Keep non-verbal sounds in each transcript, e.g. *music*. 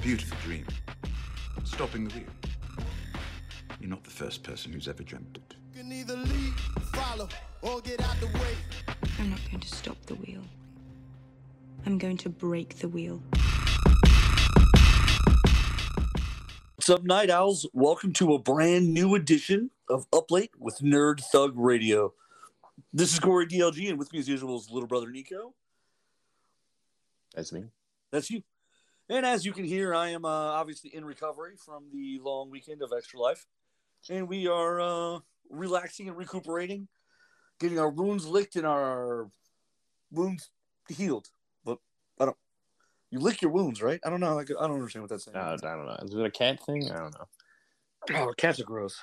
a beautiful dream. Stopping the wheel. You're not the first person who's ever dreamt it. You can either lead, follow, or get out the way. I'm not going to stop the wheel. I'm going to break the wheel. What's up, Night Owls? Welcome to a brand new edition of Up Late with Nerd Thug Radio. This is Corey DLG, and with me as usual is little brother Nico. That's me. That's you. And as you can hear, I am uh, obviously in recovery from the long weekend of Extra Life. And we are uh, relaxing and recuperating, getting our wounds licked and our wounds healed. But I don't. You lick your wounds, right? I don't know. I don't understand what that's saying. Uh, I don't know. Is it a cat thing? I don't know. Oh, cats are gross.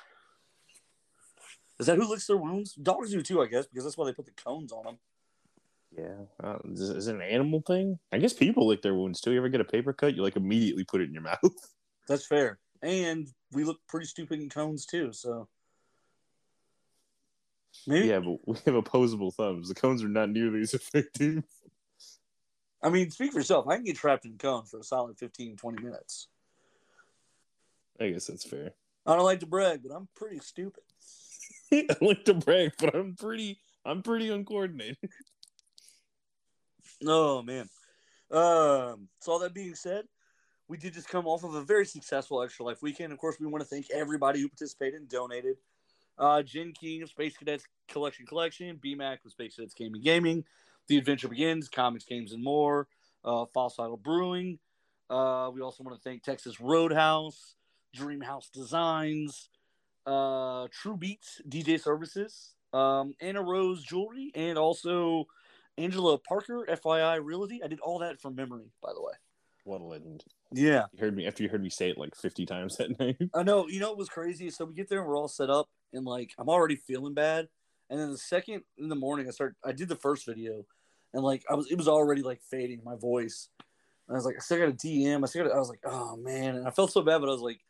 Is that who licks their wounds? Dogs do too, I guess, because that's why they put the cones on them. Yeah. Uh, is, is it an animal thing? I guess people lick their wounds too. You ever get a paper cut? You like immediately put it in your *laughs* mouth. That's fair. And we look pretty stupid in cones too, so maybe. yeah, but we have opposable thumbs. The cones are not nearly as effective. I mean, speak for yourself. I can get trapped in cones for a solid 15, 20 minutes. I guess that's fair. I don't like to brag, but I'm pretty stupid. *laughs* I like to brag, but I'm pretty. I'm pretty uncoordinated. *laughs* Oh man. Um, so all that being said, we did just come off of a very successful Extra Life weekend. Of course, we want to thank everybody who participated and donated. Uh, Jen King of Space Cadets Collection Collection, BMAC of Space Cadets Gaming Gaming, The Adventure Begins, Comics, Games, and More, uh, Idol Brewing. Uh, we also want to thank Texas Roadhouse, Dream House Designs, uh, True Beats DJ Services, um, Anna Rose Jewelry, and also Angela Parker, FYI Realty. I did all that from memory, by the way. What a legend! Yeah. You heard me after you heard me say it like 50 times that *laughs* night. I know. You know what was crazy? So we get there and we're all set up, and like I'm already feeling bad. And then the second in the morning, I start. I did the first video, and like I was, it was already like fading my voice. And I was like, I still got a DM. I still got. I was like, oh man, and I felt so bad, but I was like,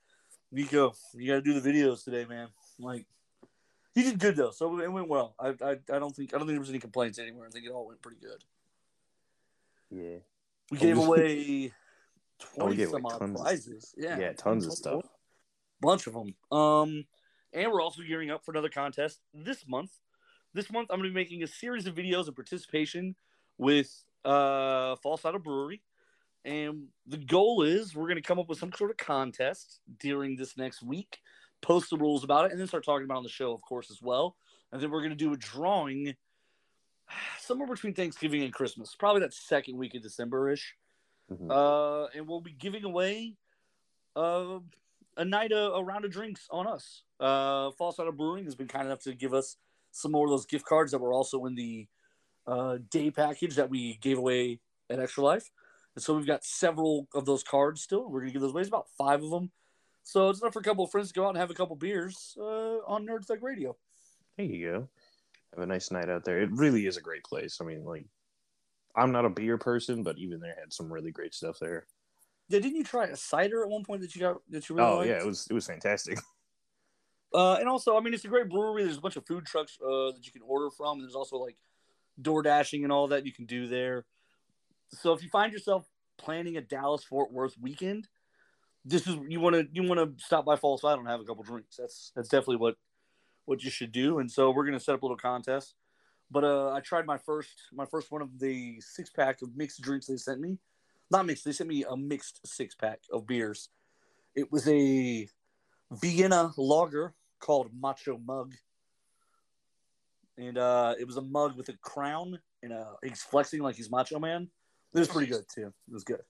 Nico, you got to do the videos today, man. Like, he did good though, so it went well. I, I, I don't think I don't think there was any complaints anywhere. I think it all went pretty good. Yeah. We Oh, gave away *laughs* Oh, twenty gave some odd tons of- prizes. Yeah, Yeah, tons of stuff. bunch of them. Um, and we're also gearing up for another contest this month. This month, I'm going to be making a series of videos in participation with uh, False Idol Brewery, and the goal is we're going to come up with some sort of contest during this next week, post the rules about it, and then start talking about it on the show, of course, as well. And then we're going to do a drawing somewhere between Thanksgiving and Christmas, probably that second week of December ish. Mhm. Uh, and we'll be giving away uh, a night, a, a round of drinks on us. Uh, False Idol Brewing has been kind enough to give us some more of those gift cards that were also in the uh, day package that we gave away at Extra Life. And so we've got several of those cards still. We're going to give those away. It's about five of them. So it's enough for a couple of friends to go out and have a couple beers uh, on Nerd Thug Radio. There you go. Have a nice night out there. It really is a great place. I mean, like, I'm not a beer person, but even there had some really great stuff there. Yeah, didn't you try a cider at one point that you got that you really Oh liked? yeah, it was it was fantastic. *laughs* Uh, and also, I mean, it's a great brewery. There's a bunch of food trucks uh, that you can order from. There's also like door dashing and all that you can do there. So if you find yourself planning a Dallas Fort Worth weekend, this is you want to you want to stop by False Idol and have a couple drinks. That's that's definitely what what you should do. And so we're gonna set up a little contest. But uh, I tried my first my first one of the six pack of mixed drinks they sent me. Not mixed. They sent me a mixed six pack of beers. It was a Vienna lager called Macho Mug. And uh, it was a mug with a crown and uh, he's flexing like he's Macho Man. It was pretty good too. It was good.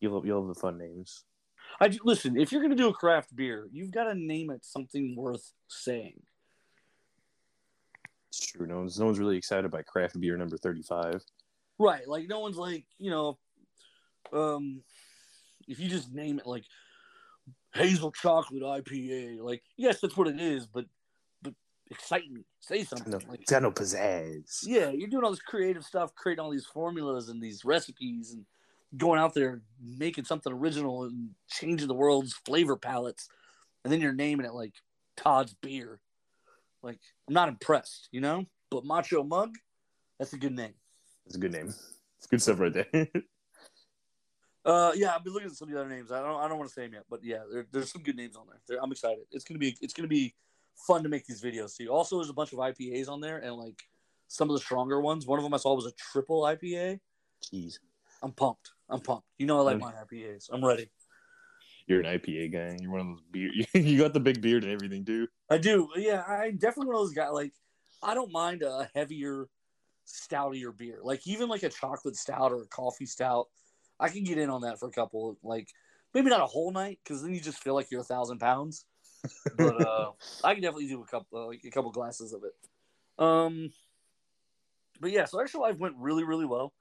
You'll you'll have the fun names. I do- listen. If you're gonna do a craft beer, you've got to name it something worth saying. It's true. No one's no one's really excited by craft beer number thirty five. Right. Like no one's like, you know, um if you just name it like hazel chocolate IPA, like yes, that's what it is, but but excite me. Say something. No, Like, no pizzazz. yeah, you're doing all this creative stuff, creating all these formulas and these recipes and going out there making something original and changing the world's flavor palettes. And then you're naming it like Todd's beer. Like, I'm not impressed, you know? But Macho Mug, that's a good name. It's a good name. It's good stuff right there. *laughs* Uh, yeah, I've been looking at some of the other names. I don't, I don't want to say them yet, but yeah, there, there's some good names on there. There- I'm excited. It's gonna be, it's gonna be fun to make these videos too. Also, there's a bunch of IPAs on there, and like some of the stronger ones. One of them I saw was a triple IPA. Jeez, I'm pumped. I'm pumped. You know I like my IPAs. I'm ready. you're an IPA guy. You're one of those beer. *laughs* you got the big beard and everything too. I do. Yeah, I definitely one of those guys. Like, I don't mind a heavier, stoutier beer. Like even like a chocolate stout or a coffee stout, I can get in on that for a couple. Like maybe not a whole night because then you just feel like you're a thousand pounds. But *laughs* uh, I can definitely do a couple, uh, like a couple glasses of it. Um, but yeah, so Extra Life went really, really well.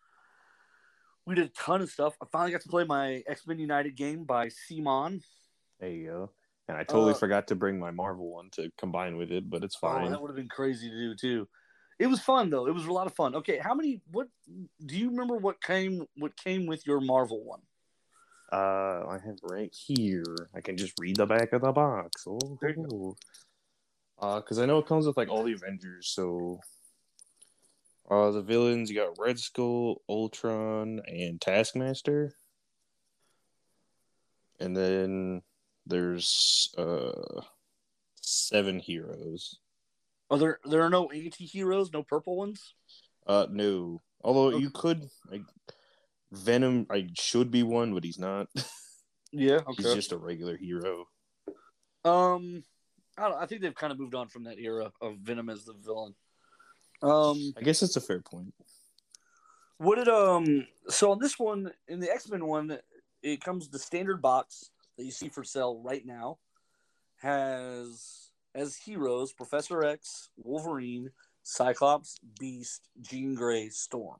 We did a ton of stuff. I finally got to play my X Men United game by CMON. There you go. And I totally Uh, forgot to bring my Marvel one to combine with it, but it's Oh, fine. that would have been crazy to do too. It was fun though. It was a lot of fun. Okay, how many? What do you remember? What came? What came with your Marvel one? Uh, I have right here. I can just read the back of the box. Oh, There you go. uh, because I know it comes with like all the Avengers. So, uh, the villains you got Red Skull, Ultron, and Taskmaster, and then there's uh seven heroes. Are there? There are no anti-heroes, no purple ones. Uh, no. Although Okay. you could like Venom, I should be one, but he's not. *laughs* Yeah. he's just a regular hero. Um, I don't. I think they've kind of moved on from that era of Venom as the villain. Um, I guess it's a fair point. what did um? So on this one, in the X Men one, it comes the standard box that you see for sale right now. Has as heroes Professor X, Wolverine, Cyclops, Beast, Jean Grey, Storm.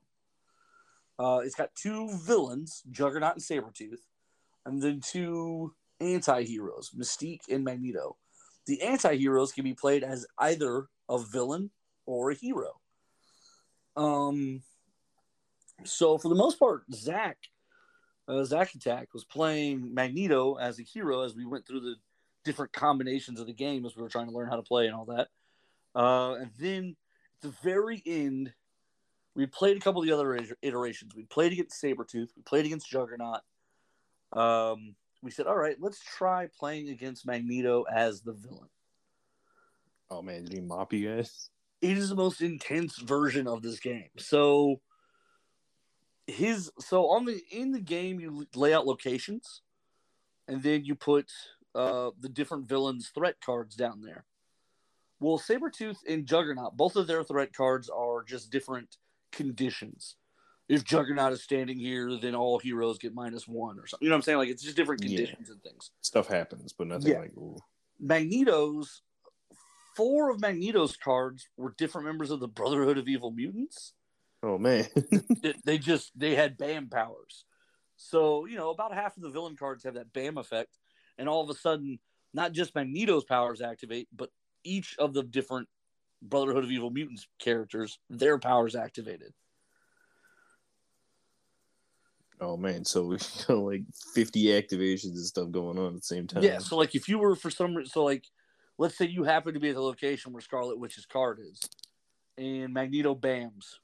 Uh, it's got two villains, Juggernaut and Sabretooth, and then two anti heroes, Mystique and Magneto. The anti heroes can be played as either a villain or a hero. Um, so for the most part, Zach, uh, Zach Attack was playing Magneto as a hero as we went through the different combinations of the game as we were trying to learn how to play and all that. Uh, and then at the very end, we played a couple of the other iterations. We played against Sabretooth, we played against Juggernaut. Um, we said, all right, let's try playing against Magneto as the villain. Oh man, did he mop you guys? It is the most intense version of this game. So his so on the in the game you lay out locations and then you put uh the different villains threat cards down there. Well, Sabretooth and Juggernaut, both of their threat cards are just different conditions. If Juggernaut is standing here, then all heroes get minus one or something. You know what I'm saying? Like it's just different Yeah. conditions and things. Stuff happens, but nothing Yeah. like ooh. Magneto's four of Magneto's cards were different members of the Brotherhood of Evil Mutants. Oh man. *laughs* They just they had BAM powers. So you know about half of the villain cards have that BAM effect, and all of a sudden, not just Magneto's powers activate, but each of the different Brotherhood of Evil Mutants characters, their powers activated. oh man. So *laughs* we got like fifty activations and stuff going on at the same time. Yeah. So like if you were for some reason, so like let's say you happen to be at the location where Scarlet Witch's card is, and Magneto bams,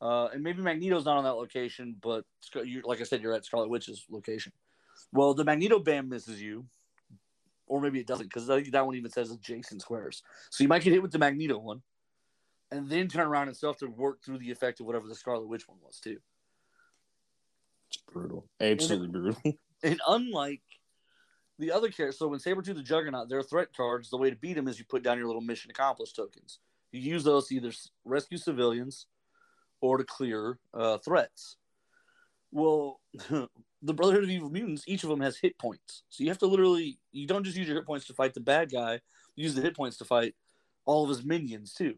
uh, and maybe Magneto's not on that location, but you like I said, you're at Scarlet Witch's location. Well, the Magneto bam misses you, or maybe it doesn't because that one even says adjacent squares. So you might get hit with the Magneto one, and then turn around and still have to work through the effect of whatever the Scarlet Witch one was too. It's brutal. Absolutely brutal. And unlike the other characters, so when Sabretooth and Juggernaut, their threat cards, the way to beat them is you put down your little mission accomplished tokens. You use those to either rescue civilians or to clear uh, threats. Well, *laughs* the Brotherhood of Evil Mutants, each of them has hit points. So you have to literally, you don't just use your hit points to fight the bad guy, you use the hit points to fight all of his minions too.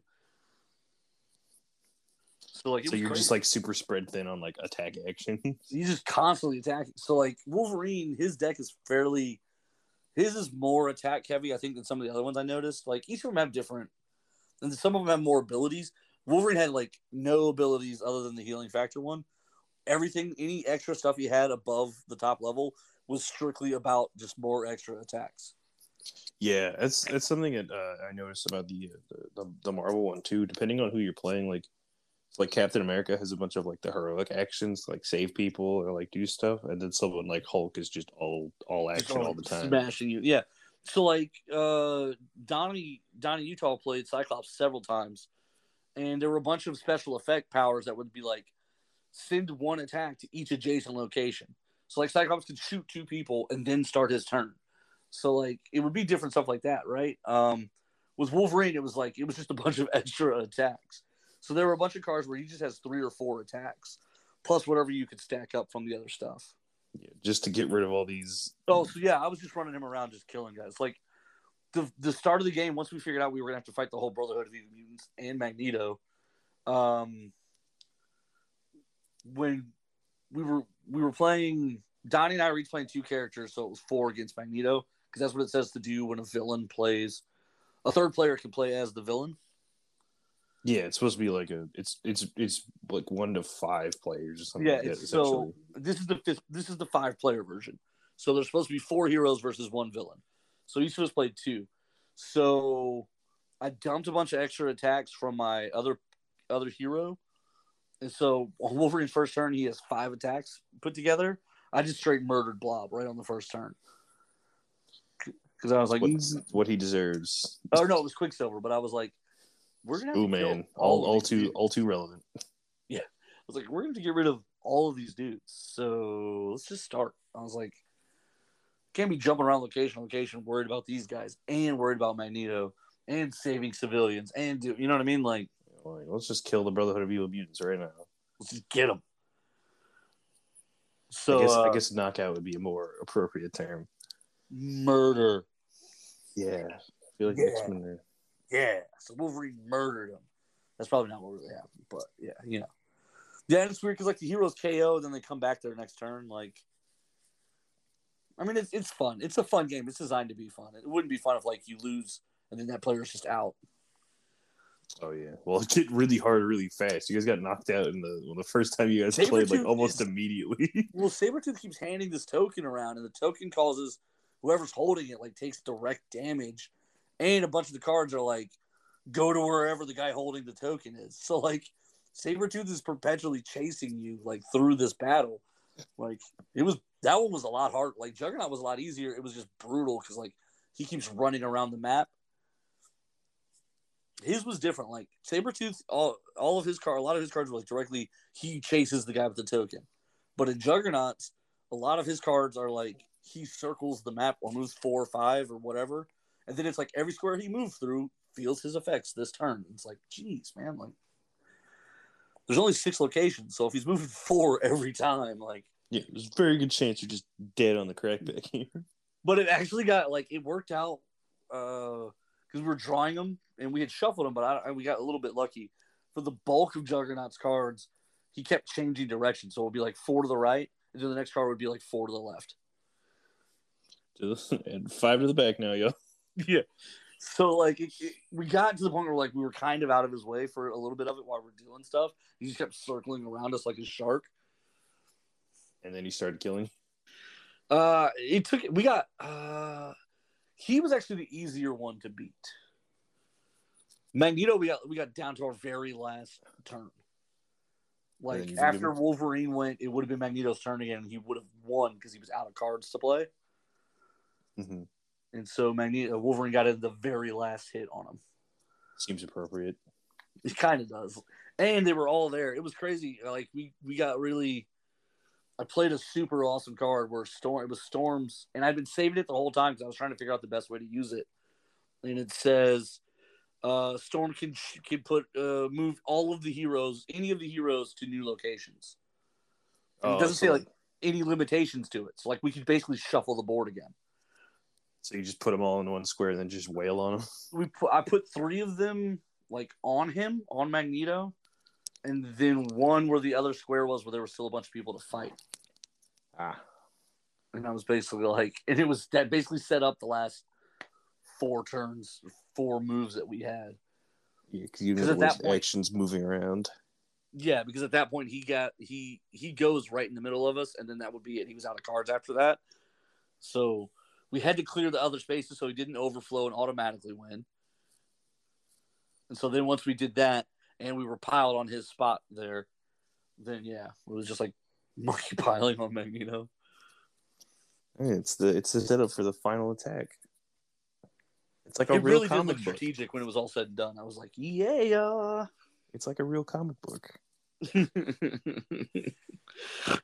So like, so you're crazy just like super spread thin on like attack action. *laughs* he's just constantly attacking. So like Wolverine, his deck is fairly his is more attack heavy, I think, than some of the other ones I noticed. Like each of them have different and some of them have more abilities. Wolverine had like no abilities other than the healing factor one. Everything, any extra stuff he had above the top level was strictly about just more extra attacks. Yeah, that's that's something that uh, I noticed about the, the the the Marvel one too. Depending on who you're playing, like like Captain America has a bunch of like the heroic actions, like save people or like do stuff, and then someone like Hulk is just all all action all the time. smashing you. Yeah. So like uh Donnie Donnie Utah played Cyclops several times, and there were a bunch of special effect powers that would be like send one attack to each adjacent location. So like Cyclops could shoot two people and then start his turn. So like it would be different stuff like that, right? Um with Wolverine, it was like it was just a bunch of *laughs* extra attacks. So there were a bunch of cards where he just has three or four attacks, plus whatever you could stack up from the other stuff. Yeah, just to get rid of all these. Oh, so yeah, I was just running him around, just killing guys. Like the the start of the game, once we figured out we were gonna have to fight the whole Brotherhood of Evil Mutants and Magneto, um, when we were we were playing, Donnie and I were each playing two characters, so it was four against Magneto because that's what it says to do when a villain plays. A third player can play as the villain. Yeah, it's supposed to be like a. It's it's it's like one to five players or something. Yeah, like that, so this is the fifth. This is the five player version. So there's supposed to be four heroes versus one villain. So each of us played two. So I dumped a bunch of extra attacks from my other other hero, and so on Wolverine's first turn, he has five attacks put together. I just straight murdered Blob right on the first turn because I was like, what, what he deserves. oh no, it was Quicksilver, but I was like, we're gonna Oh to man, all of all too dudes. all too relevant. *laughs* Yeah, I was like, we're going to get rid of all of these dudes. So let's just start. I was like, can't be jumping around location location, worried about these guys and worried about Magneto and saving civilians and do you know what I mean? Like, Like, let's just kill the Brotherhood of Evil Mutants right now. let's just get them. So I guess uh, I guess knockout would be a more appropriate term. murder. Yeah, I feel like Yeah. X Men are Yeah. So Wolverine murdered him. That's probably not what really happened, but yeah, you know. Yeah, it's weird because like the heroes KO, then they come back their next turn. Like, I mean, it's it's fun. It's a fun game. It's designed to be fun. It wouldn't be fun if like you lose and then that player is just out. Oh yeah. Well, it get really hard really fast. You guys got knocked out in the well, the first time you guys played like almost is- immediately. *laughs* Well, Sabretooth keeps handing this token around, and the token causes whoever's holding it like takes direct damage, and a bunch of the cards are like go to wherever the guy holding the token is. So like Sabretooth is perpetually chasing you like through this battle. Like it was that one was a lot harder. Like Juggernaut was a lot easier. It was just brutal because like he keeps running around the map. His was different. Like Sabretooth, all all of his car a lot of his cards were like directly he chases the guy with the token. But in Juggernauts, a lot of his cards are like he circles the map or moves four or five or whatever, and then it's like every square he moves through feels his effects this turn. It's like, geez, man, like there's only six locations, so if he's moving *laughs* four every time, like, yeah, there's a very good chance you're just dead on the crackback here. but it actually got like it worked out uh, because we were drawing them and we had shuffled them, but I, we got a little bit lucky for the bulk of Juggernaut's cards. He kept changing direction, so it would be like four to the right, and then the next card would be like four to the left. and *laughs* five to the back now, yo. Yeah. So like it, it- we got to the point where like we were kind of out of his way for a little bit of it while we are doing stuff. He just kept circling around us like a shark. And then he started killing. Uh, it took we got uh, he was actually the easier one to beat. Magneto, we got we got down to our very last turn. Like after Wolverine went, it would have been Magneto's turn again. and He would have won because he was out of cards to play, hmm and so Magneto Wolverine got in the very last hit on him. Seems appropriate. It kind of does. And they were all there. It was crazy. Like we we got really I played a super awesome card where Storm it was Storms and I'd been saving it the whole time cuz I was trying to figure out the best way to use it. And it says uh Storm can can put uh move all of the heroes, any of the heroes to new locations. And it Oh, doesn't so say like any limitations to it. So like we could basically shuffle the board again. So you just put them all in one square and then just wail on them. we put I put three of them like on him on Magneto, and then one where the other square was where there was still a bunch of people to fight. Ah. And I was basically like, and it was that basically set up the last four turns, four moves that we had. Yeah, because you 'Cause know at the that point- actions moving around. Yeah, because at that point he got he he goes right in the middle of us, and then that would be it. He was out of cards after that, so we had to clear the other spaces so he didn't overflow and automatically win. And so then once we did that, and we were piled on his spot there, then yeah, it was just like *laughs* monkey piling on Magneto. It's the it's the setup for the final attack. It's like a It real really did comic look book. strategic when it was all said and done. I was like, yeah. It's like a real comic book. *laughs*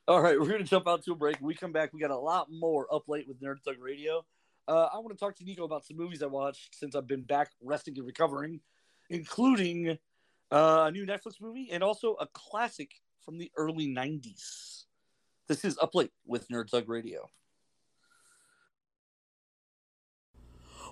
All right, we're gonna jump out to a break. When we come back, we got a lot more up late with Nerd Thug Radio. Uh, I want to talk to Nico about some movies I watched since I've been back resting and recovering, including uh, a new Netflix movie and also a classic from the early '90s. This is up late with Nerd Thug Radio.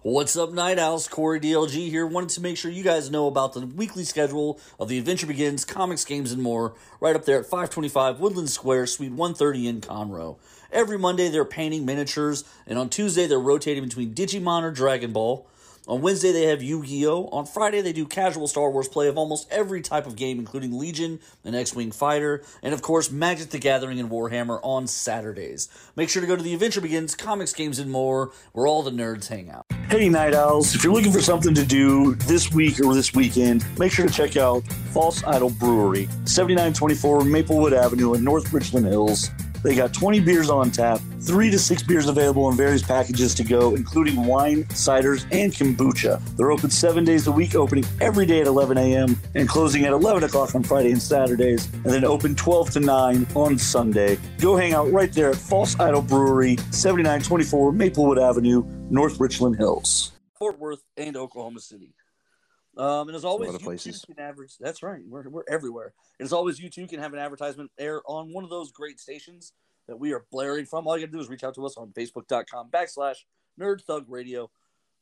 What's up, Night Owls? Corey DLG here. Wanted to make sure you guys know about the weekly schedule of The Adventure Begins, comics, games, and more, right up there at 525 Woodland Square, Suite 130 in Conroe. Every Monday, they're painting miniatures, and on Tuesday, they're rotating between Digimon or Dragon Ball. On Wednesday, they have Yu Gi Oh! On Friday, they do casual Star Wars play of almost every type of game, including Legion and X Wing Fighter, and of course, Magic the Gathering and Warhammer on Saturdays. Make sure to go to The Adventure Begins, comics, games, and more, where all the nerds hang out. Hey, Night Owls, if you're looking for something to do this week or this weekend, make sure to check out False Idol Brewery, 7924 Maplewood Avenue in North Richland Hills. They got 20 beers on tap, three to six beers available in various packages to go, including wine, ciders, and kombucha. They're open seven days a week, opening every day at 11 a.m. and closing at 11 o'clock on Friday and Saturdays, and then open 12 to 9 on Sunday. Go hang out right there at False Idol Brewery, 7924 Maplewood Avenue, North Richland Hills. Fort Worth and Oklahoma City. Um, and as always, you places. can adver- That's right. We're, we're everywhere. And as always, you too can have an advertisement air on one of those great stations that we are blaring from. All you got to do is reach out to us on facebook.com backslash nerd thug radio.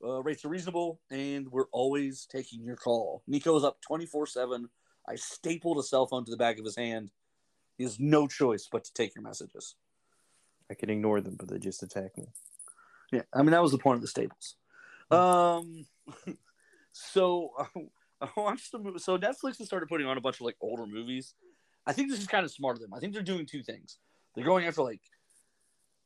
Uh, rates are reasonable, and we're always taking your call. Nico is up 24 7. I stapled a cell phone to the back of his hand. He has no choice but to take your messages. I can ignore them, but they just attack me. Yeah, I mean that was the point of the staples. Um, *laughs* so *laughs* I watched the movie. So Netflix has started putting on a bunch of like older movies. I think this is kind of smart of them. I think they're doing two things. They're going after like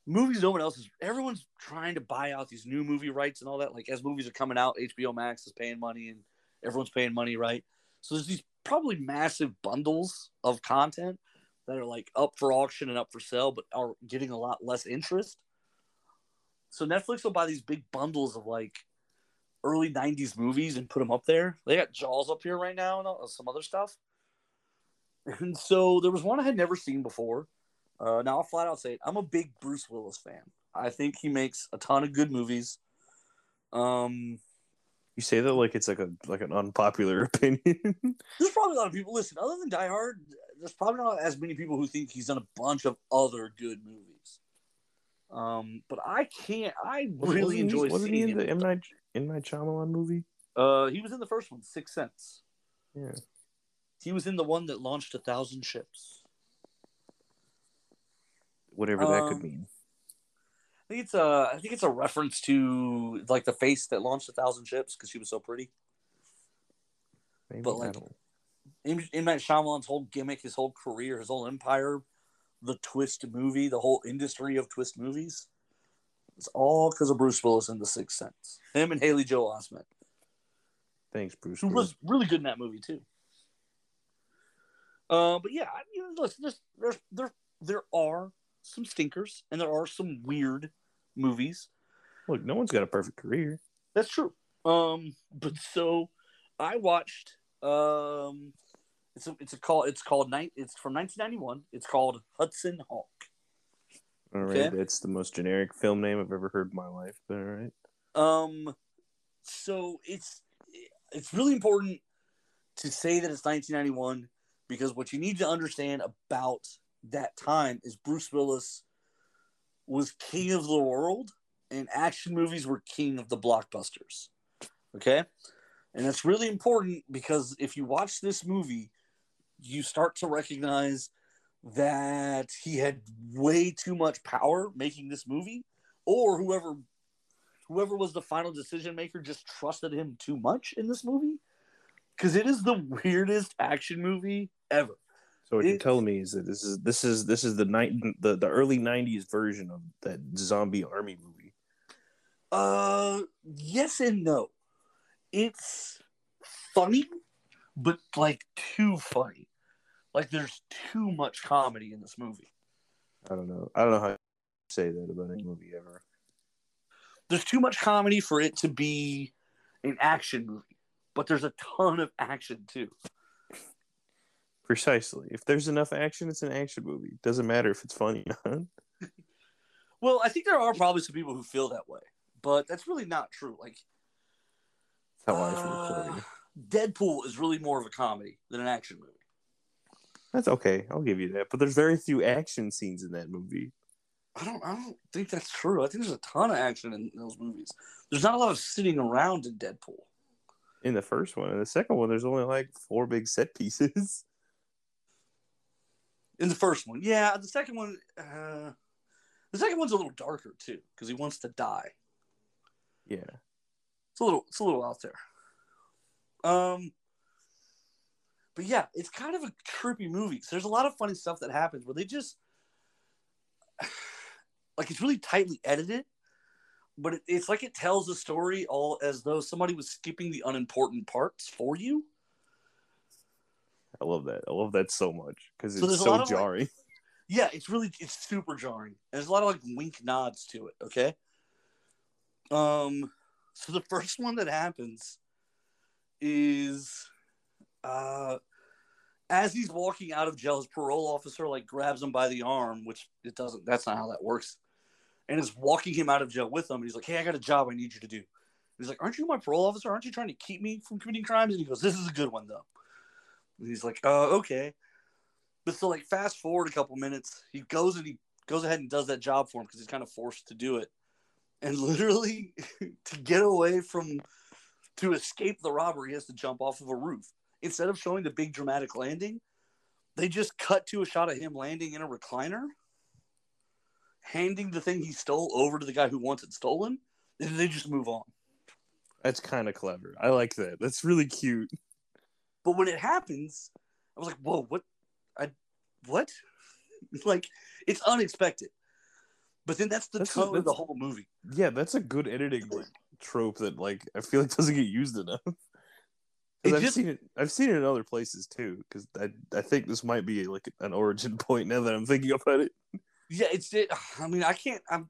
movies no one else is. Everyone's trying to buy out these new movie rights and all that. Like as movies are coming out, HBO Max is paying money and everyone's paying money, right? So there's these probably massive bundles of content that are like up for auction and up for sale, but are getting a lot less interest. So Netflix will buy these big bundles of like early '90s movies and put them up there. They got Jaws up here right now and some other stuff. And so there was one I had never seen before. Uh, now I'll flat out say it. I'm a big Bruce Willis fan. I think he makes a ton of good movies. Um, You say that like it's like a like an unpopular *laughs* opinion. there's probably a lot of people. Listen, other than Die Hard, there's probably not as many people who think he's done a bunch of other good movies. Um, but I can't. I really Wasn't he- enjoy Wasn't he in the. M Night M Night Shyamalan movie? Uh, he was in the first one, Sixth Sense. Yeah. He was in the one that launched a thousand ships. Whatever that Um, could mean. I think it's a. I think it's a reference to like the face that launched a thousand ships because she was so pretty. Maybe but, like, M. M. Night Shyamalan's whole gimmick, his whole career, his whole empire, the twist movie, the whole industry of twist movies. It's all because of Bruce Willis in The Sixth Sense. Him and Haley Joel Osment, thanks, Bruce. who was really good in that movie too. Uh, but yeah, I- know, listen, there's, there's, there, there are some stinkers and there are some weird movies. Look, no one's got a perfect career. That's true. Um, but so I watched. Um, it's a it's a call. It's called night. It's from 1991. It's called Hudson Hawk. All right, Okay. that's the most generic film name I've ever heard in my life. But all right, Um, so it's it's really important to say that it's 1991 because what you need to understand about that time is Bruce Willis was king of the world and action movies were king of the blockbusters. Okay? And that's really important because if you watch this movie, you start to recognize that he had way too much power making this movie or whoever whoever was the final decision maker just trusted him too much in this movie because it is the weirdest action movie ever. so what you're telling me is that this is this is this is the night the, the early '90s version of that zombie army movie. Uh, yes and no. It's funny, but like too funny. Like there's too much comedy in this movie. I don't know. I don't know how to say that about any movie ever. There's too much comedy for it to be an action movie, but there's a ton of action too. Precisely. If there's enough action, it's an action movie. Doesn't matter if it's funny or not. *laughs* Well, I think there are probably some people who feel that way, but that's really not true. Like That's how I feel. uh, Deadpool is really more of a comedy than an action movie. That's okay. I'll give you that. But there's very few action scenes in that movie. I don't. I don't think that's true. I think there's a ton of action in those movies. There's not a lot of sitting around in Deadpool. In the first one. In the second one, there's only like four big set pieces. *laughs* In the first one, yeah. The second one, uh, the second one's a little darker too because he wants to die. Yeah. It's a little. It's a little out there. Um. But yeah, it's kind of a trippy movie. 'cause There's a lot of funny stuff that happens where they just *sighs* like it's really tightly edited, but it, it's like it tells the story all as though somebody was skipping the unimportant parts for you. I love that. I love that so much because So it's so of, like- jarring. *laughs* Yeah, it's really it's super jarring. And there's a lot of like wink nods to it, okay? Um so the first one that happens is uh as he's walking out of jail, his parole officer like grabs him by the arm, which it doesn't that's not how that works. And is walking him out of jail with him. And he's like, Hey, I got a job I need you to do. He's like, Aren't you my parole officer? Aren't you trying to keep me from committing crimes? And he goes, This is a good one though. And he's like, uh, okay. But so like fast forward a couple minutes, he goes and he goes ahead and does that job for him because he's kind of forced to do it. And literally *laughs* to get away from to escape the robbery, he has to jump off of a roof. Instead of showing the big dramatic landing, they just cut to a shot of him landing in a recliner, handing the thing he stole over to the guy who wants it stolen, and they just move on. That's kind of clever. I like that. That's really cute. But when it happens, I was like, "Whoa, what? I what?" *laughs* like it's unexpected. But then that's the That's- tone of the whole movie. Yeah, that's a good editing trope that like I feel like doesn't get used enough. I've just- seen it. I've seen it in other places too. Because I I think this might be like an origin *laughs* point now that I'm thinking about it. Yeah, it's it. *sighs* I mean, I can't. I'm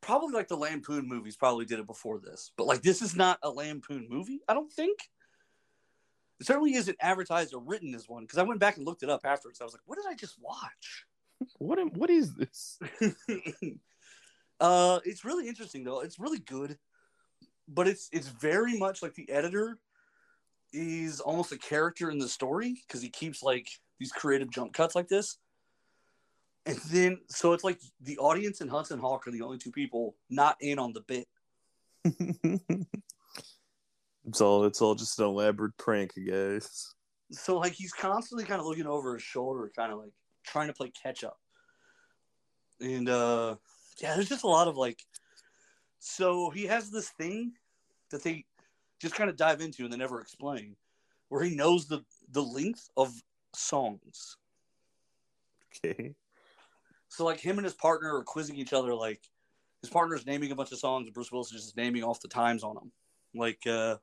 probably like the Lampoon movies probably did it before this, but like this is not a Lampoon movie. I don't think. It certainly isn't advertised or written as one because I went back and looked it up afterwards. I was like, "What did I just watch?" *laughs* What am- what is this? *laughs* uh, it's really interesting though. It's really good, but it's it's very much like the editor is almost a character in the story because he keeps like these creative jump cuts like this. And then, so it's like the audience and Hudson Hawk are the only two people not in on the bit. *laughs* it's all it's all just an elaborate prank, guys. So like he's constantly kind of looking over his shoulder, kind of like trying to play catch up. And uh yeah, there's just a lot of like so he has this thing that they just kind of dive into and they never explain where he knows the the length of songs. Okay. So like him and his partner are quizzing each other like his partner's naming a bunch of songs and Bruce Willis is just naming off the times on them. Like uh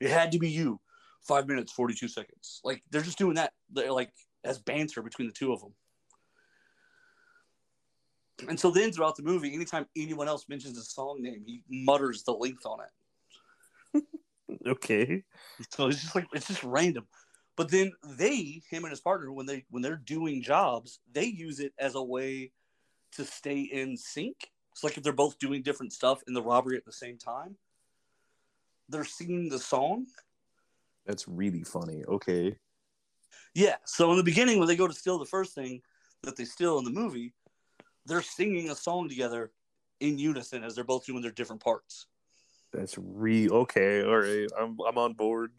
it had to be you. 5 minutes 42 seconds. Like they're just doing that they're like as banter between the two of them. And so then throughout the movie anytime anyone else mentions a song name, he mutters the length on it. *laughs* Okay. So it's just like it's just random. But then they, him and his partner, when they when they're doing jobs, they use it as a way to stay in sync. It's like if they're both doing different stuff in the robbery at the same time, they're singing the song. That's really funny. Okay. Yeah. So in the beginning, when they go to steal the first thing that they steal in the movie, they're singing a song together in unison as they're both doing their different parts. That's re okay. All right. I'm I'm on board.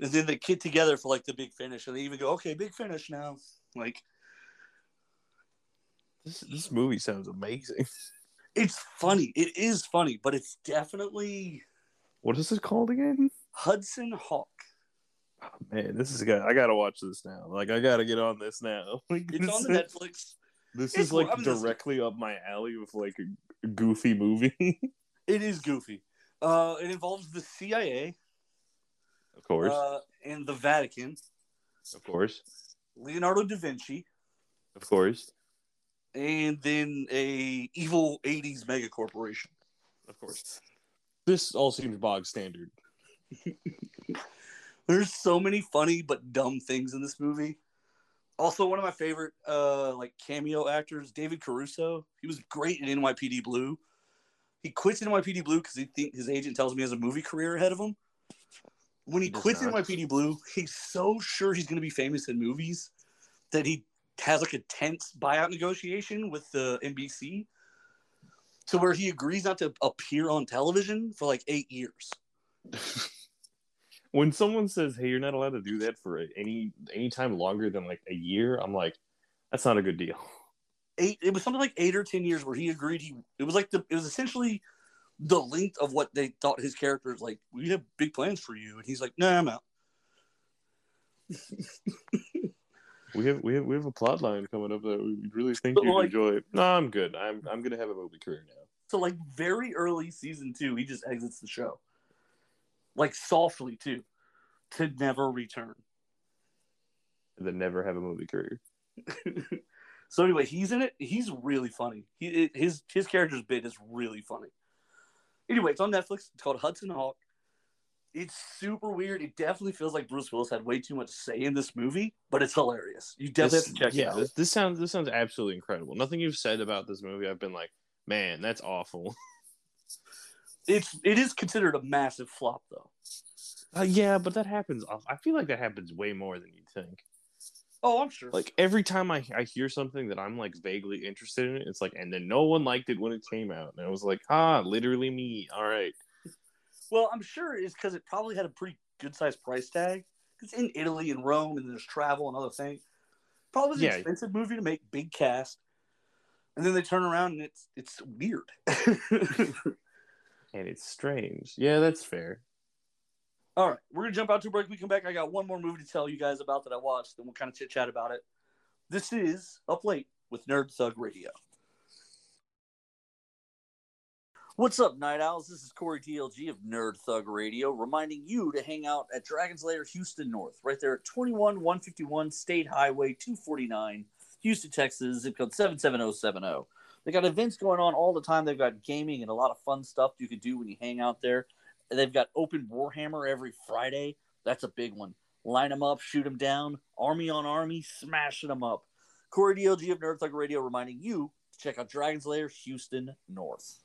And then they get together for like the big finish, and they even go, "Okay, big finish now." Like This this movie sounds amazing. *laughs* it's funny. It is funny, but it's definitely What is it called again? Hudson Hawk. Oh, man, this is got. I gotta watch this now. Like I gotta get on this now. *laughs* Like, It's this on is- Netflix. This It's is like I mean, this- directly up my alley with like a goofy movie. *laughs* It is goofy. Uh, it involves the CIA, Of course, uh, and the Vatican, of course, Leonardo da Vinci, of course, and then a evil '80s mega corporation. of course. This all seems bog standard. *laughs* There's so many funny but dumb things in this movie. Also, one of my favorite uh like cameo actors, David Caruso. He was great in NYPD Blue. He quits NYPD Blue because he think his agent tells him he has a movie career ahead of him. When he, He quits not. NYPD Blue, he's so sure he's going to be famous in movies that he has like a tense buyout negotiation with the NBC to where he agrees not to appear on television for like eight years. *laughs* when someone says, "Hey, you're not allowed to do that for any any time longer than like a year," I'm like, that's not a good deal. Eight it was something like eight or ten years where he agreed he it was like the it was essentially the length of what they thought his character is like we have big plans for you and he's like no i'm out We have we have we have a plot line coming up that we really think you'd like- enjoy. No, I'm good. I'm I'm gonna have a movie career now. so like very early season two he just exits the show like softly too to never return And then never have a movie career. *laughs* so anyway he's in it he's really funny he his his character's bit is really funny anyway it's on netflix it's called hudson hawk it's super weird it definitely feels like bruce willis had way too much say in this movie but it's hilarious you definitely This- have to check yeah, it out This, this sounds this sounds absolutely incredible. Nothing you've said about this movie, I've been like, man, that's awful. *laughs* it's it is considered a massive flop though Uh, yeah, but that happens. I feel like that happens way more than you think. Oh i'm sure Like every time I, I hear something that I'm like vaguely interested in, it's like, and then no one liked it when it came out, and I was like, ah, literally me. All right, well i'm sure it's because it probably had a pretty good sized price tag it's in italy and rome and there's travel and other things probably was an Yeah. expensive movie to make big cast and then they turn around and it's it's weird *laughs* and it's strange. Yeah, that's fair. All right, we're gonna jump out to a break. We come back. I got one more movie to tell you guys about that I watched, and we'll kind of chit chat about it. This is Up Late with Nerd Thug Radio. What's up, Night Owls? This is Corey DLG of Nerd Thug Radio, reminding you to hang out at Dragon's Lair Houston North, right there at 21151 State Highway 249, Houston, Texas, zip code 77070. They got events going on all the time. They've got gaming and a lot of fun stuff you can do when you hang out there. They've got open Warhammer every Friday. That's a big one. Line them up, shoot them down. Army on army, smashing them up. Corey DLG of Nerd Thug Radio reminding you to check out Dragon's Lair Houston North.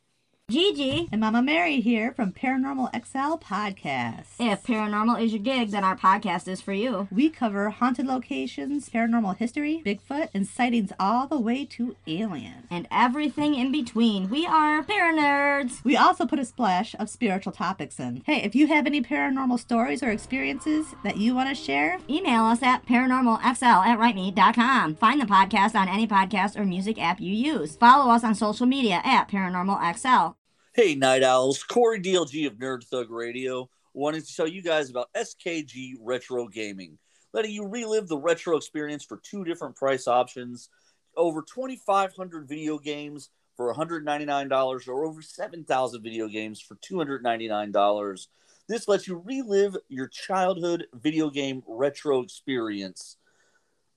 Gigi and Mama Mary here from Paranormal XL Podcast. If paranormal is your gig, then our podcast is for you. We cover haunted locations, paranormal history, Bigfoot, and sightings all the way to aliens. And everything in between. We are Paranerds. We also put a splash of spiritual topics in. Hey, if you have any paranormal stories or experiences that you want to share, Email us at paranormalxl at rightme.com. Find the podcast on any podcast or music app you use. Follow us on social media at paranormalxl. Hey, Night Owls. Corey DLG of Nerd Thug Radio. Wanted to tell you guys about SKG Retro Gaming, letting you relive the retro experience for two different price options. Over 2,500 video games for $199 or over 7,000 video games for $299. This lets you relive your childhood video game retro experience.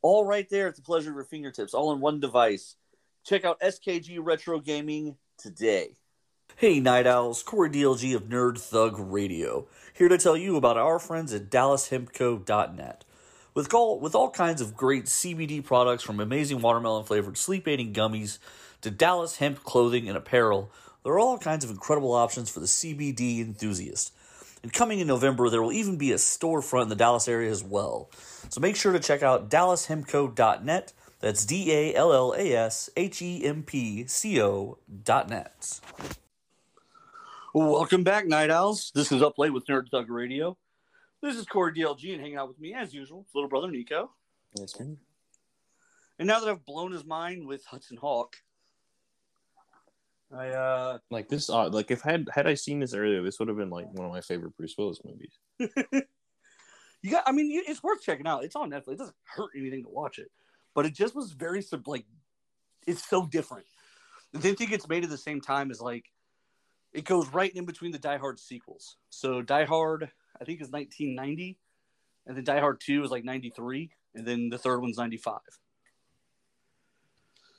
All right there at the pleasure of your fingertips, all in one device. Check out SKG Retro Gaming today. Hey, Night Owls, Corey DLG of Nerd Thug Radio, here to tell you about our friends at DallasHempCo.net. With all, with all kinds of great CBD products from amazing watermelon flavored sleep aiding gummies to Dallas hemp clothing and apparel, there are all kinds of incredible options for the CBD enthusiast. And coming in November, there will even be a storefront in the Dallas area as well. So make sure to check out DallasHempCo.net. That's D A L L A S H E M P C O dot net. Welcome back, Night Owls. This is Up Late with Nerd Thug Radio. This is Corey DLG, and hanging out with me, as usual, his little brother Nico. That's me. And now that I've blown his mind with Hudson Hawk, I uh *laughs* Like this, uh, like if had had I seen this earlier, this would have been like one of my favorite Bruce Willis movies. you got. I mean, it's worth checking out. It's on Netflix. It doesn't hurt anything to watch it, but it just was very sub- like it's so different. I didn't think it's made at the same time as like it goes right in between the Die Hard sequels. So Die Hard, I think is 1990, and then Die Hard 2 is like 93, and then the third one's 95.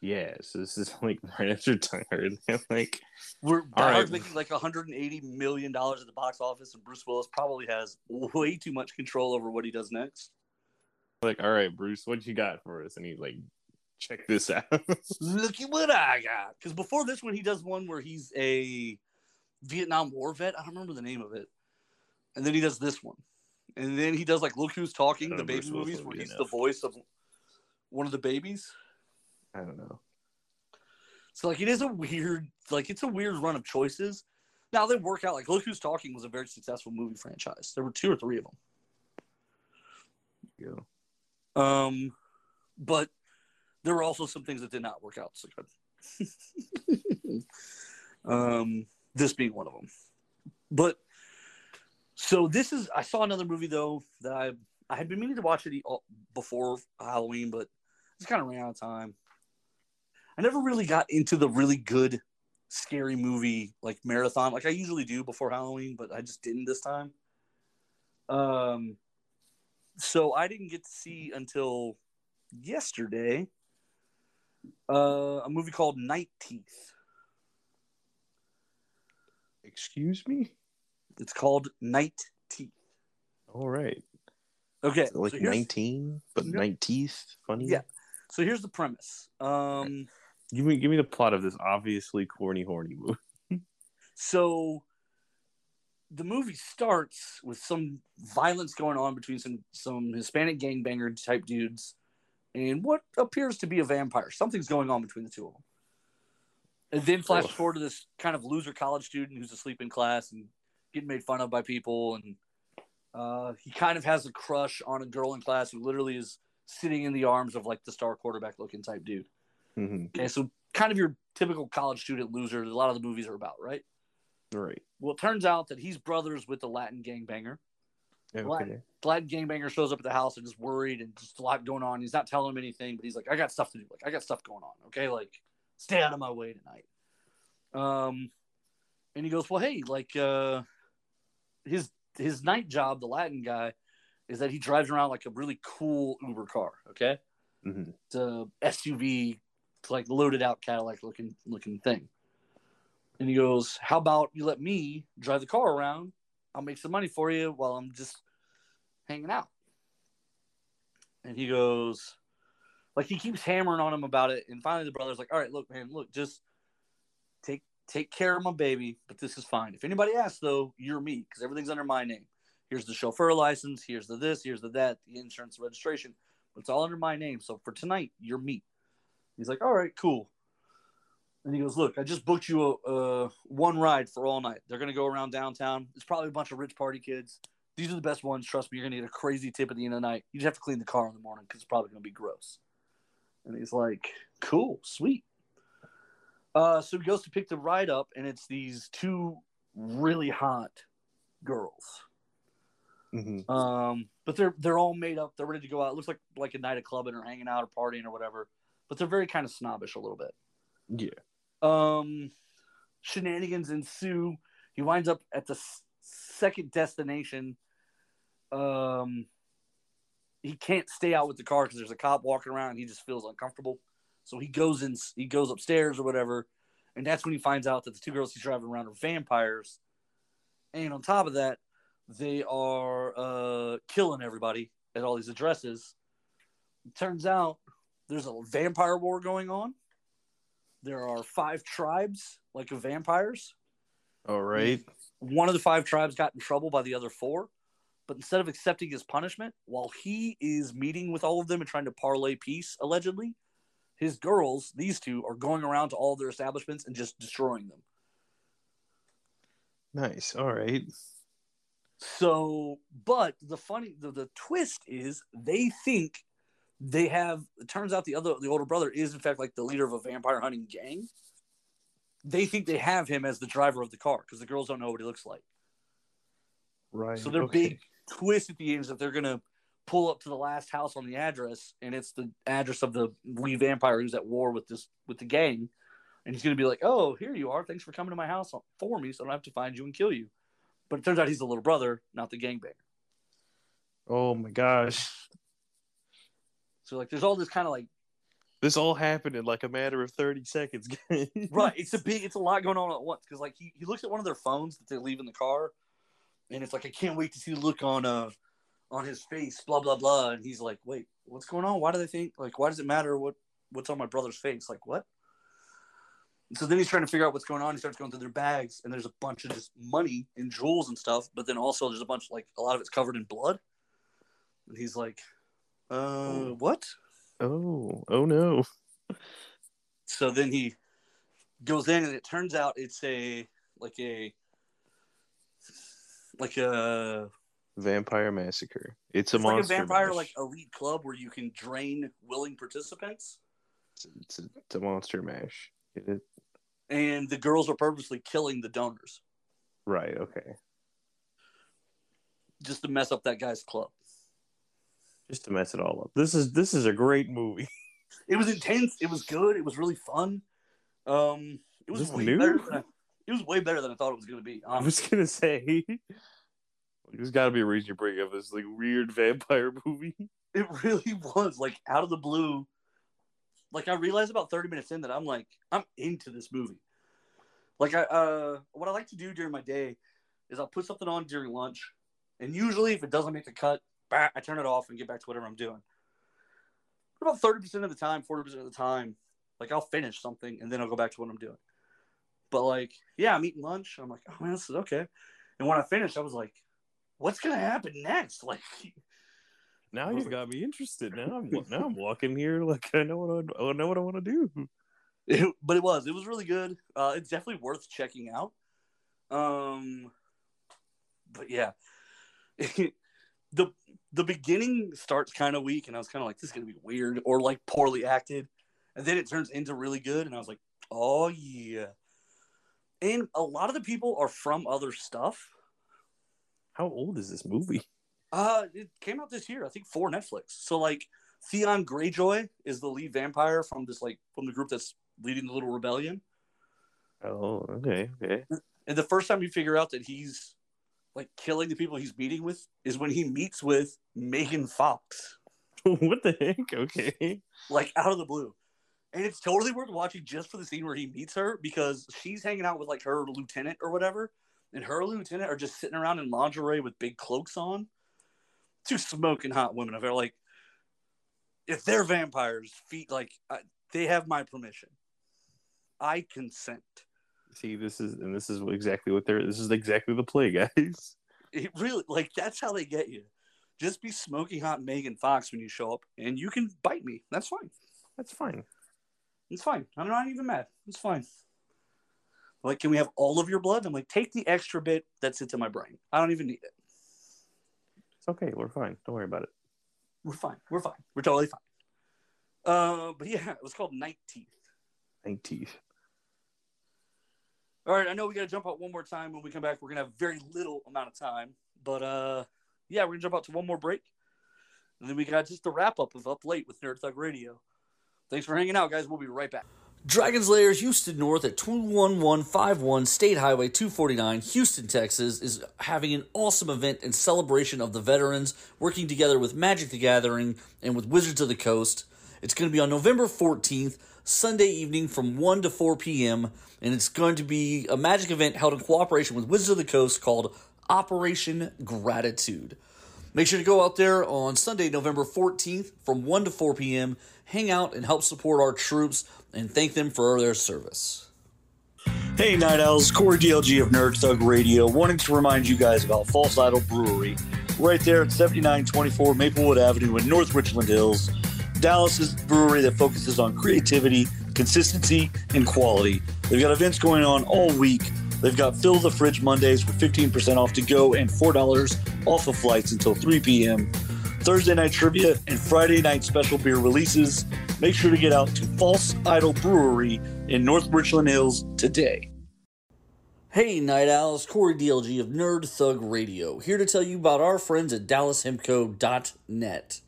Yeah, so this is *laughs* like right after Die Hard. *laughs* like, We're Die Hard's right. making like 180 million dollars at the box office, and Bruce Willis probably has way too much control over what he does next. like, all right, Bruce, what you got for us? And he's like, check this out. *laughs* Look at what I got. Because before this one, he does one where he's a Vietnam War vet. I don't remember the name of it. And then he does this one. And then he does like Look Who's Talking, the baby movies where be he's the voice of one of the babies. I don't know. So like it is a weird, like it's a weird run of choices. Now they work out. Like Look Who's Talking was a very successful movie franchise. There were two or three of them. You Um, but there were also some things that did not work out so good. *laughs* um, this being one of them. But so this is I saw another movie though that I I had been meaning to watch it e- before Halloween, but it's kind of ran out of time. I never really got into the really good scary movie like marathon like I usually do before Halloween, but I just didn't this time. Um, so I didn't get to see until yesterday uh, a movie called Night Teeth. Excuse me? It's called Night Teeth. All right. Okay, Like so 19, but No. 19th? Funny? Yeah. so here's the premise. Um, Give me, give me the plot of this obviously corny, horny movie. so the movie starts with some violence going on between some some Hispanic gangbanger type dudes and what appears to be a vampire. Something's going on between the two of them. And then flash Ugh. forward to this kind of loser college student who's asleep in class and getting made fun of by people. And uh, he kind of has a crush on a girl in class who literally is sitting in the arms of like the star quarterback looking type dude. hmm Okay, so kind of your typical college student loser that a lot of the movies are about, right? Right. Well, it turns out that he's brothers with the Latin gangbanger. Okay. The Latin gangbanger shows up at the house and is worried and just a lot going on. He's not telling him anything, but he's like, I got stuff to do. Like, I got stuff going on. Okay. Like, stay out of my way tonight. Um, and he goes, Well, hey, like, uh, his his night job, the Latin guy, is that he drives around like a really cool Uber car. Okay. hmm It's a SUV, like loaded out Cadillac looking looking thing. And he goes, "How about you let me drive the car around? I'll make some money for you while I'm just hanging out." And he goes, like he keeps hammering on him about it. And finally, the brother's like, "All right, look, man, look, just take take care of my baby, but this is fine. If anybody asks, though, you're me because everything's under my name. Here's the chauffeur license. Here's the this. Here's the that. The insurance registration." But it's all under my name. So for tonight, you're me. He's like, all right, cool. And he goes, look, I just booked you a, a one ride for all night. They're gonna go around downtown. It's probably a bunch of rich party kids. These are the best ones. Trust me, you're gonna get a crazy tip at the end of the night. You just have to clean the car in the morning because it's probably gonna be gross. And he's like, cool, sweet. Uh, so he goes to pick the ride up, and it's these two really hot girls. hmm Um, but they're they're all made up. They're ready to go out. It looks like like a night of clubbing or hanging out or partying or whatever. But they're very kind of snobbish a little bit. Yeah. Um, shenanigans ensue. He winds up at the s- second destination. Um, he can't stay out with the car because there's a cop walking around. And he just feels uncomfortable, so he goes in. He goes upstairs or whatever, and that's when he finds out that the two girls he's driving around are vampires. And on top of that, they are uh, killing everybody at all these addresses. It turns out there's a vampire war going on. There are five tribes, like of vampires. All right. One of the five tribes got in trouble by the other four, but instead of accepting his punishment, while he is meeting with all of them and trying to parlay peace, allegedly, his girls, these two, are going around to all their establishments and just destroying them. Nice. All right. So, but the funny, the, the twist is they think they have. It turns out the other, the older brother is in fact like the leader of a vampire hunting gang. They think they have him as the driver of the car because the girls don't know what he looks like. Right. So their okay. big twist at the end is that they're gonna pull up to the last house on the address, and it's the address of the lead vampire who's at war with this with the gang, and he's gonna be like, "Oh, here you are. Thanks for coming to my house for me, so I don't have to find you and kill you." But it turns out he's the little brother, not the gangbanger. Oh my gosh. So like, there's all this kind of like This all happened in like a matter of 30 seconds. right. It's a *laughs* big. It's a lot going on at once because like he, he looks at one of their phones that they leave in the car, and it's like I can't wait to see the look on uh on his face. Blah blah blah. And he's like, wait, what's going on? Why do they think like why does it matter what what's on my brother's face? Like what? And so then he's trying to figure out what's going on. He starts going through their bags, and there's a bunch of just money and jewels and stuff. But then also there's a bunch like a lot of it's covered in blood. And he's like, uh, what? Oh, oh no. so then he goes in and it turns out it's a like a like a Vampire Massacre. It's a it's like a vampire mash. like elite club where you can drain willing participants It's, it's, a, it's a monster mash. It? and the girls are purposely killing the donors Right, okay. just to mess up that guy's club Just to mess it all up. This is this is a great movie. *laughs* it was intense it was good it was really fun um it was way new? better than I, it was way better than I thought it was going to be I honestly. was gonna say *laughs* there's gotta be a reason you bring up this like weird *laughs* vampire movie. It really was like out of the blue. Like I realized about 30 minutes in that I'm like, I'm into this movie. Like I uh what I like to do during my day is I'll put something on during lunch. And usually if it doesn't make the cut, bah, I turn it off and get back to whatever I'm doing. But about 30% of the time, 40% of the time, like I'll finish something and then I'll go back to what I'm doing. But like, yeah, I'm eating lunch. I'm like, oh man, this is okay. And when I finished, I was like, what's gonna happen next? *laughs* Like Now you've got me interested. Now I'm now I'm walking here *laughs* like I know what I, I know what I want to do. It, but it was it was really good uh it's definitely worth checking out um but yeah *laughs* the the beginning starts kind of weak and i was kind of like this is gonna be weird or like poorly acted and then it turns into really good and i was like oh yeah and a lot of the people are from other stuff How old is this movie? uh it came out this year i think for netflix so like theon greyjoy is the lead vampire from this like from the group that's leading the little rebellion Oh, okay, okay. And the first time you figure out that he's like killing the people he's meeting with is when he meets with Megan Fox, *laughs* what the heck? Okay. like out of the blue. And it's totally worth watching just for the scene where he meets her because she's hanging out with like her lieutenant or whatever. And her lieutenant are just sitting around in lingerie with big cloaks on. Two smoking hot women. If They're like, if they're vampires, feet like I, they have my permission. I consent. See, this is and this is exactly what they're. This is exactly the play, *laughs* guys. It really like that's how they get you. Just be smoking hot Megan Fox when you show up, and you can bite me. That's fine. That's fine. It's fine. I'm not even mad. It's fine. Like, can we have all of your blood? I'm like, take the extra bit that sits in my brain. I don't even need it. It's okay. We're fine. Don't worry about it. We're fine. We're fine. We're totally fine. Uh, but yeah, it was called Night Teeth. Thank teeth. All right, I know we got to jump out one more time. When we come back, we're gonna have very little amount of time, but uh, yeah, we're gonna jump out to one more break, and then we got just the wrap up of Up Late with Nerd Thug Radio. Thanks for hanging out, guys. We'll be right back. Dragon's Lair Houston North at 21151 State Highway 249, Houston, Texas, is having an awesome event in celebration of the veterans, working together with Magic the Gathering and with Wizards of the Coast. It's going to be on November 14th, Sunday evening from 1 to 4 p.m., and it's going to be a magic event held in cooperation with Wizards of the Coast called Operation Gratitude. Make sure to go out there on Sunday, November 14th from 1 to 4 p.m., hang out and help support our troops and thank them for their service. Hey, Night Owls, Corey DLG of Nerd Thug Radio, wanting to remind you guys about False Idol Brewery, right there at 7924 Maplewood Avenue in North Richland Hills. Dallas's brewery that focuses on creativity, consistency, and quality. They've got events going on all week. They've got Fill the Fridge Mondays with 15% off to go and $4 off of flights until 3 p.m. Thursday night trivia and Friday night special beer releases. Make sure to get out to False Idol Brewery in North Richland Hills today. Hey, Night Owls, Corey DLG of Nerd Thug Radio, here to tell you about our friends at DallasHempco.net.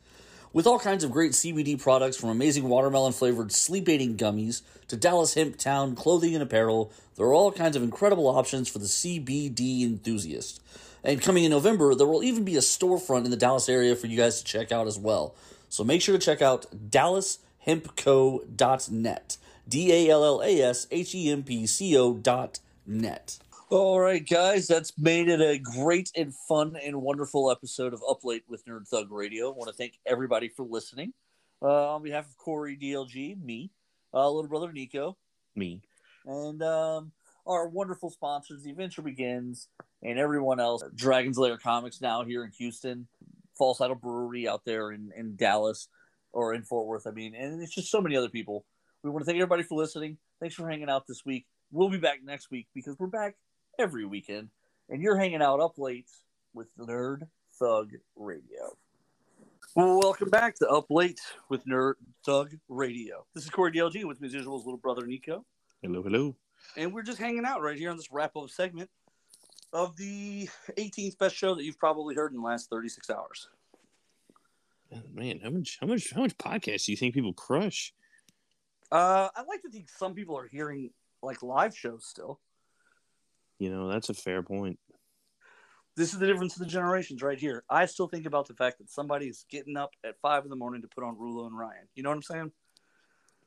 With all kinds of great CBD products from amazing watermelon flavored sleep aiding gummies to Dallas Hemp Town clothing and apparel, there are all kinds of incredible options for the CBD enthusiast. And coming in November, there will even be a storefront in the Dallas area for you guys to check out as well. So make sure to check out dallashempco.net. D A L L A S H E M P C O dot net. All right, guys, that's made it a great and fun and wonderful episode of Up Late with Nerd Thug Radio. I want to thank everybody for listening. Uh, on behalf of Corey DLG, me, uh, little brother Nico, Me. and um, our wonderful sponsors, The Adventure Begins, and everyone else. Dragon's Lair Comics now here in Houston, False Idol Brewery out there in, in Dallas or in Fort Worth, I mean, and it's just so many other people. We want to thank everybody for listening. Thanks for hanging out this week. We'll be back next week because we're back every weekend, and you're hanging out up late with Nerd Thug Radio. Well, welcome back to Up Late with Nerd Thug Radio. This is Corey DLG with me as usual, little brother Nico Hello, hello. and we're just hanging out right here on this wrap up segment of the 18th best show that you've probably heard in the last 36 hours. Oh, Man, how much, how much, how much podcasts do you think people crush? Uh, I like to think some people are hearing like live shows still. You know, that's a fair point. This is the difference of the generations right here. I still think about the fact that somebody is getting up at five in the morning to put on Rulo and Ryan. You know what I'm saying?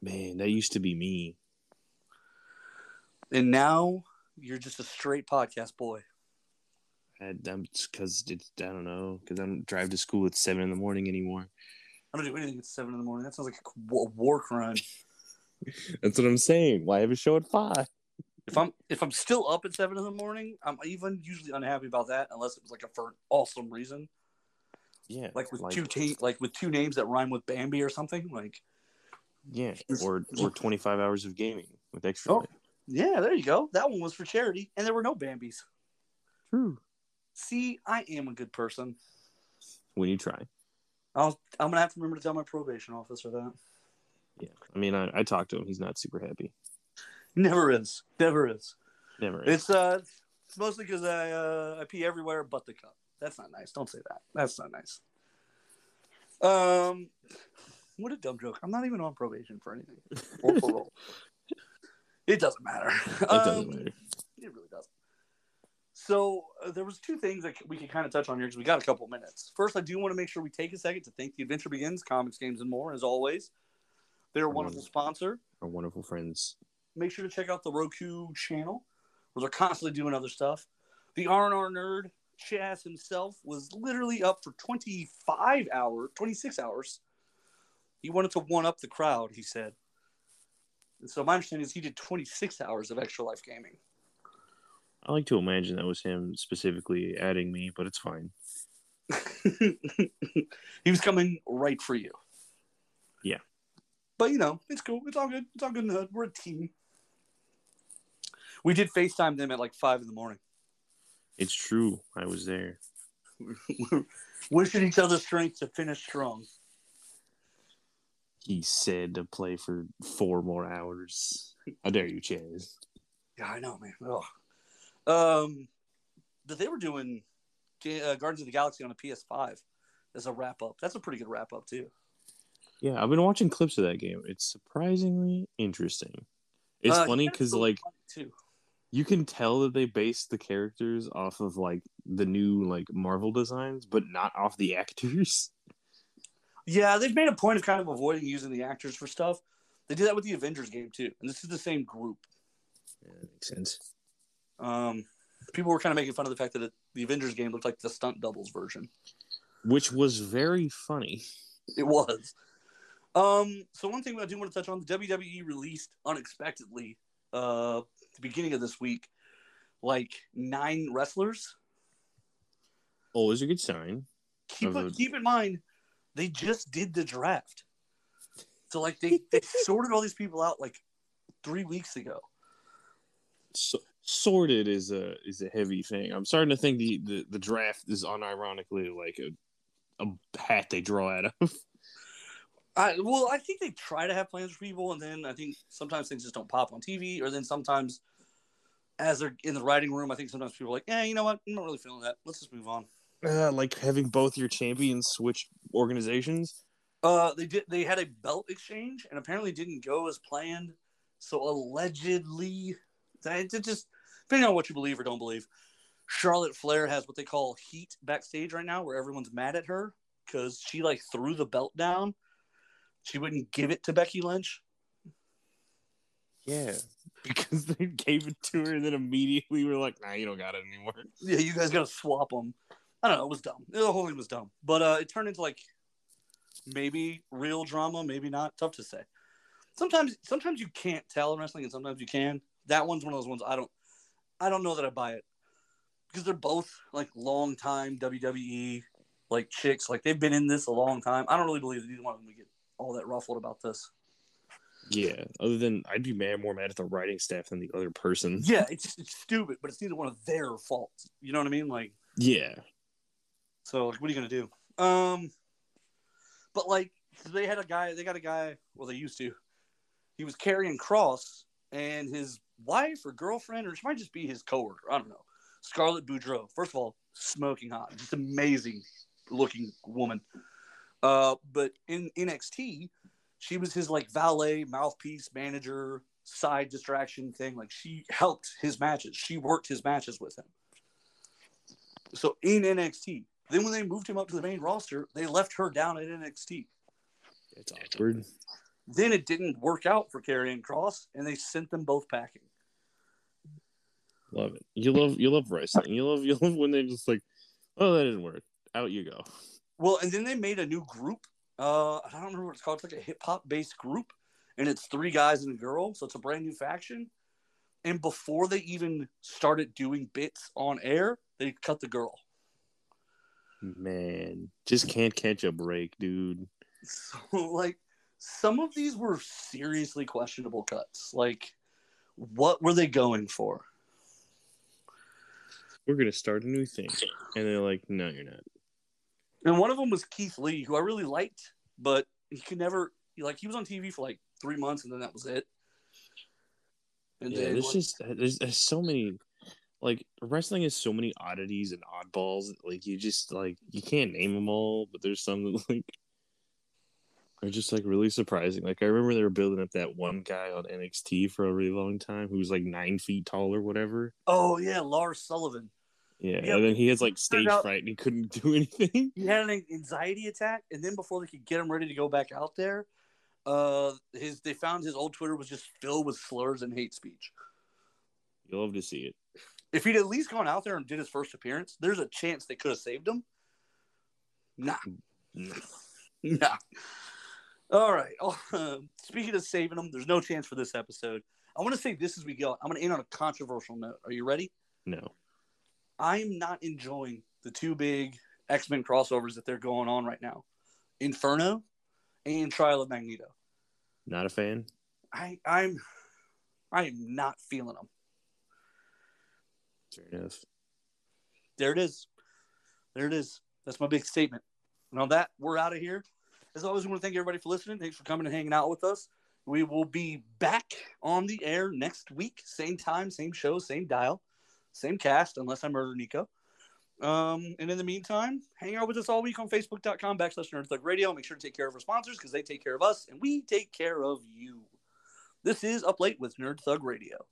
Man, that used to be me. And now you're just a straight podcast boy. I, I'm um, because it's I don't know because I don't drive to school at seven in the morning anymore. I don't do anything at seven in the morning. That sounds like a war crime. *laughs* That's what I'm saying. Why have a show at five? If I'm if I'm still up at seven in the morning, I'm even usually unhappy about that unless it was like a for an awesome reason. Yeah, like with two ta- like with two names that rhyme with Bambi or something. Like, yeah, or or 25 hours of gaming with extra. Oh. life. yeah, there you go. That one was for charity, and there were no Bambis. True. See, I am a good person. When you try. I'll, I'm gonna have to remember to tell my probation officer that. Yeah, I mean, I, I talked to him. He's not super happy. Never is, never is. Never. is. It's uh, it's mostly because I uh, I pee everywhere but the cup. That's not nice. Don't say that. That's not nice. Um, what a dumb joke. I'm not even on probation for anything or parole. *laughs* it doesn't matter. It doesn't Um, matter. It really doesn't. So uh, there was two things that we could kind of touch on here because we got a couple minutes. First, I do want to make sure we take a second to thank the Adventure Begins Comics, Games, and More as always. They're a wonderful sponsor. Our wonderful friends. Make sure to check out the Roku channel, where they're constantly doing other stuff. The R and R nerd Chaz himself was literally up for 25 hours, 26 hours. He wanted to one up the crowd. He said. And so my understanding is he did 26 hours of extra life gaming. I like to imagine that was him specifically adding me, but it's fine. *laughs* he was coming right for you. Yeah. But you know, it's cool. It's all good. It's all good in the hood. We're a team. We did FaceTime them at like five in the morning. It's true. I was there. *laughs* Wishing each other strength to finish strong. He said to play for four more hours. How dare you, Chaz? Yeah, I know, man. Ugh. Um, that they were doing uh, Guardians of the Galaxy on a PS5 as a wrap up. That's a pretty good wrap up too. Yeah, I've been watching clips of that game. It's surprisingly interesting. It's Uh, funny because like. You can tell that they based the characters off of like the new like Marvel designs, but not off the *laughs* actors. Yeah, they've made a point of kind of avoiding using the actors for stuff. They did that with the Avengers game too, and this is the same group. Yeah, that makes sense. Um, people were kind of making fun of the fact that it, the Avengers game looked like the stunt doubles version. Which was very funny. It was. Um, so one thing I do want to touch on: the WWE released unexpectedly uh, the beginning of this week, like nine wrestlers. Always a good sign. Keep a- keep in mind, they just did the draft, so like they they *laughs* sorted all these people out like three weeks ago. So, sorted is a is a heavy thing. I'm starting to think the the, the draft is unironically like a a hat they draw out of. *laughs* I, well, I think they try to have plans for people, and then I think sometimes things just don't pop on TV, or then sometimes, as they're in the writing room, I think sometimes people are like, "Yeah, you know what? I'm not really feeling that. Let's just move on." Uh, like having both your champions switch organizations. Uh, they did. They had a belt exchange, and apparently didn't go as planned. So allegedly, that it just depending on what you believe or don't believe. Charlotte Flair has what they call heat backstage right now, where everyone's mad at her because she like threw the belt down. She wouldn't give it to Becky Lynch. Yeah, *laughs* because they gave it to her and then immediately were like, "Nah, you don't got it anymore." Yeah, you guys got to swap them. I don't know. It was dumb. The whole thing was dumb, but uh, it turned into like maybe real drama, maybe not. Tough to say. Sometimes, sometimes you can't tell in wrestling, and sometimes you can. That one's one of those ones I don't, I don't know that I buy it because they're both like long time WWE like chicks. Like they've been in this a long time. I don't really believe that either one of them would get all that ruffled about this. Yeah, other than I'd be mad more mad at the writing staff than the other person. Yeah, *laughs* it's it's stupid, but it's neither one of their faults. You know what I mean? Like Yeah, So like, what are you gonna do? Um, but like they had a guy, they got a guy. Well, they used to. He was Karrion Kross, and his wife or girlfriend, or she might just be his coworker. I don't know. Scarlett Bordeaux. First of all, smoking hot, just amazing looking woman. Uh, but in NXT, she was his like valet, mouthpiece, manager, side distraction thing. Like she helped his matches. She worked his matches with him. So in NXT, then when they moved him up to the main roster, they left her down at NXT. it's awkward. Then it didn't work out for Karrion Kross, and they sent them both packing. Love it. You love you love wrestling. You love you love when they just like, oh, that didn't work. Out you go. Well, and then they made a new group. Uh, I don't remember what it's called. It's like a hip hop based group, and it's three guys and a girl. So it's a brand new faction. And before they even started doing bits on air, they cut the girl. Man, just can't catch a break, dude. So like some of these were seriously questionable cuts. Like, what were they going for? We're gonna start a new thing, and they're like, no, you're not. And one of them was Keith Lee, who I really liked, but he could never like he was on TV for like three months and then that was it. And Yeah, then there's like, just there's, there's so many like wrestling has so many oddities and oddballs. Like you just like you can't name them all, but there's some that *laughs* like are just like really surprising. Like I remember they were building up that one guy on NXT for a really long time who was like nine feet tall or whatever. oh yeah, Lars Sullivan. Yeah, Yeah, and then he has like stage out- fright and he couldn't *laughs* do anything. He had an anxiety attack, and then before they could get him ready to go back out there, uh, his they found his old Twitter was just filled with slurs and hate speech. You love to see it. If he'd at least gone out there and did his first appearance, there's a chance they could have saved him. Nah, No. nah. All right. Oh, uh, *laughs* speaking of saving them, there's no chance for this episode. I want to say this as we go. I'm going to end on a controversial note. Are you ready? No. I'm not enjoying the two big X Men crossovers that they're going on right now Inferno and Trial of Magneto. Not a fan. I, I'm I am not feeling them. Fair enough. There it is. There it is. That's my big statement. And on that, we're out of here. As always, we want to thank everybody for listening. Thanks for coming and hanging out with us. We will be back on the air next week. Same time, same show, same dial, same cast, unless I murder Nico. Um, and in the meantime, hang out with us all week on Facebook.com backslash Nerd Thug Radio. Make sure to take care of our sponsors because they take care of us and we take care of you. This is Up Late with Nerd Thug Radio.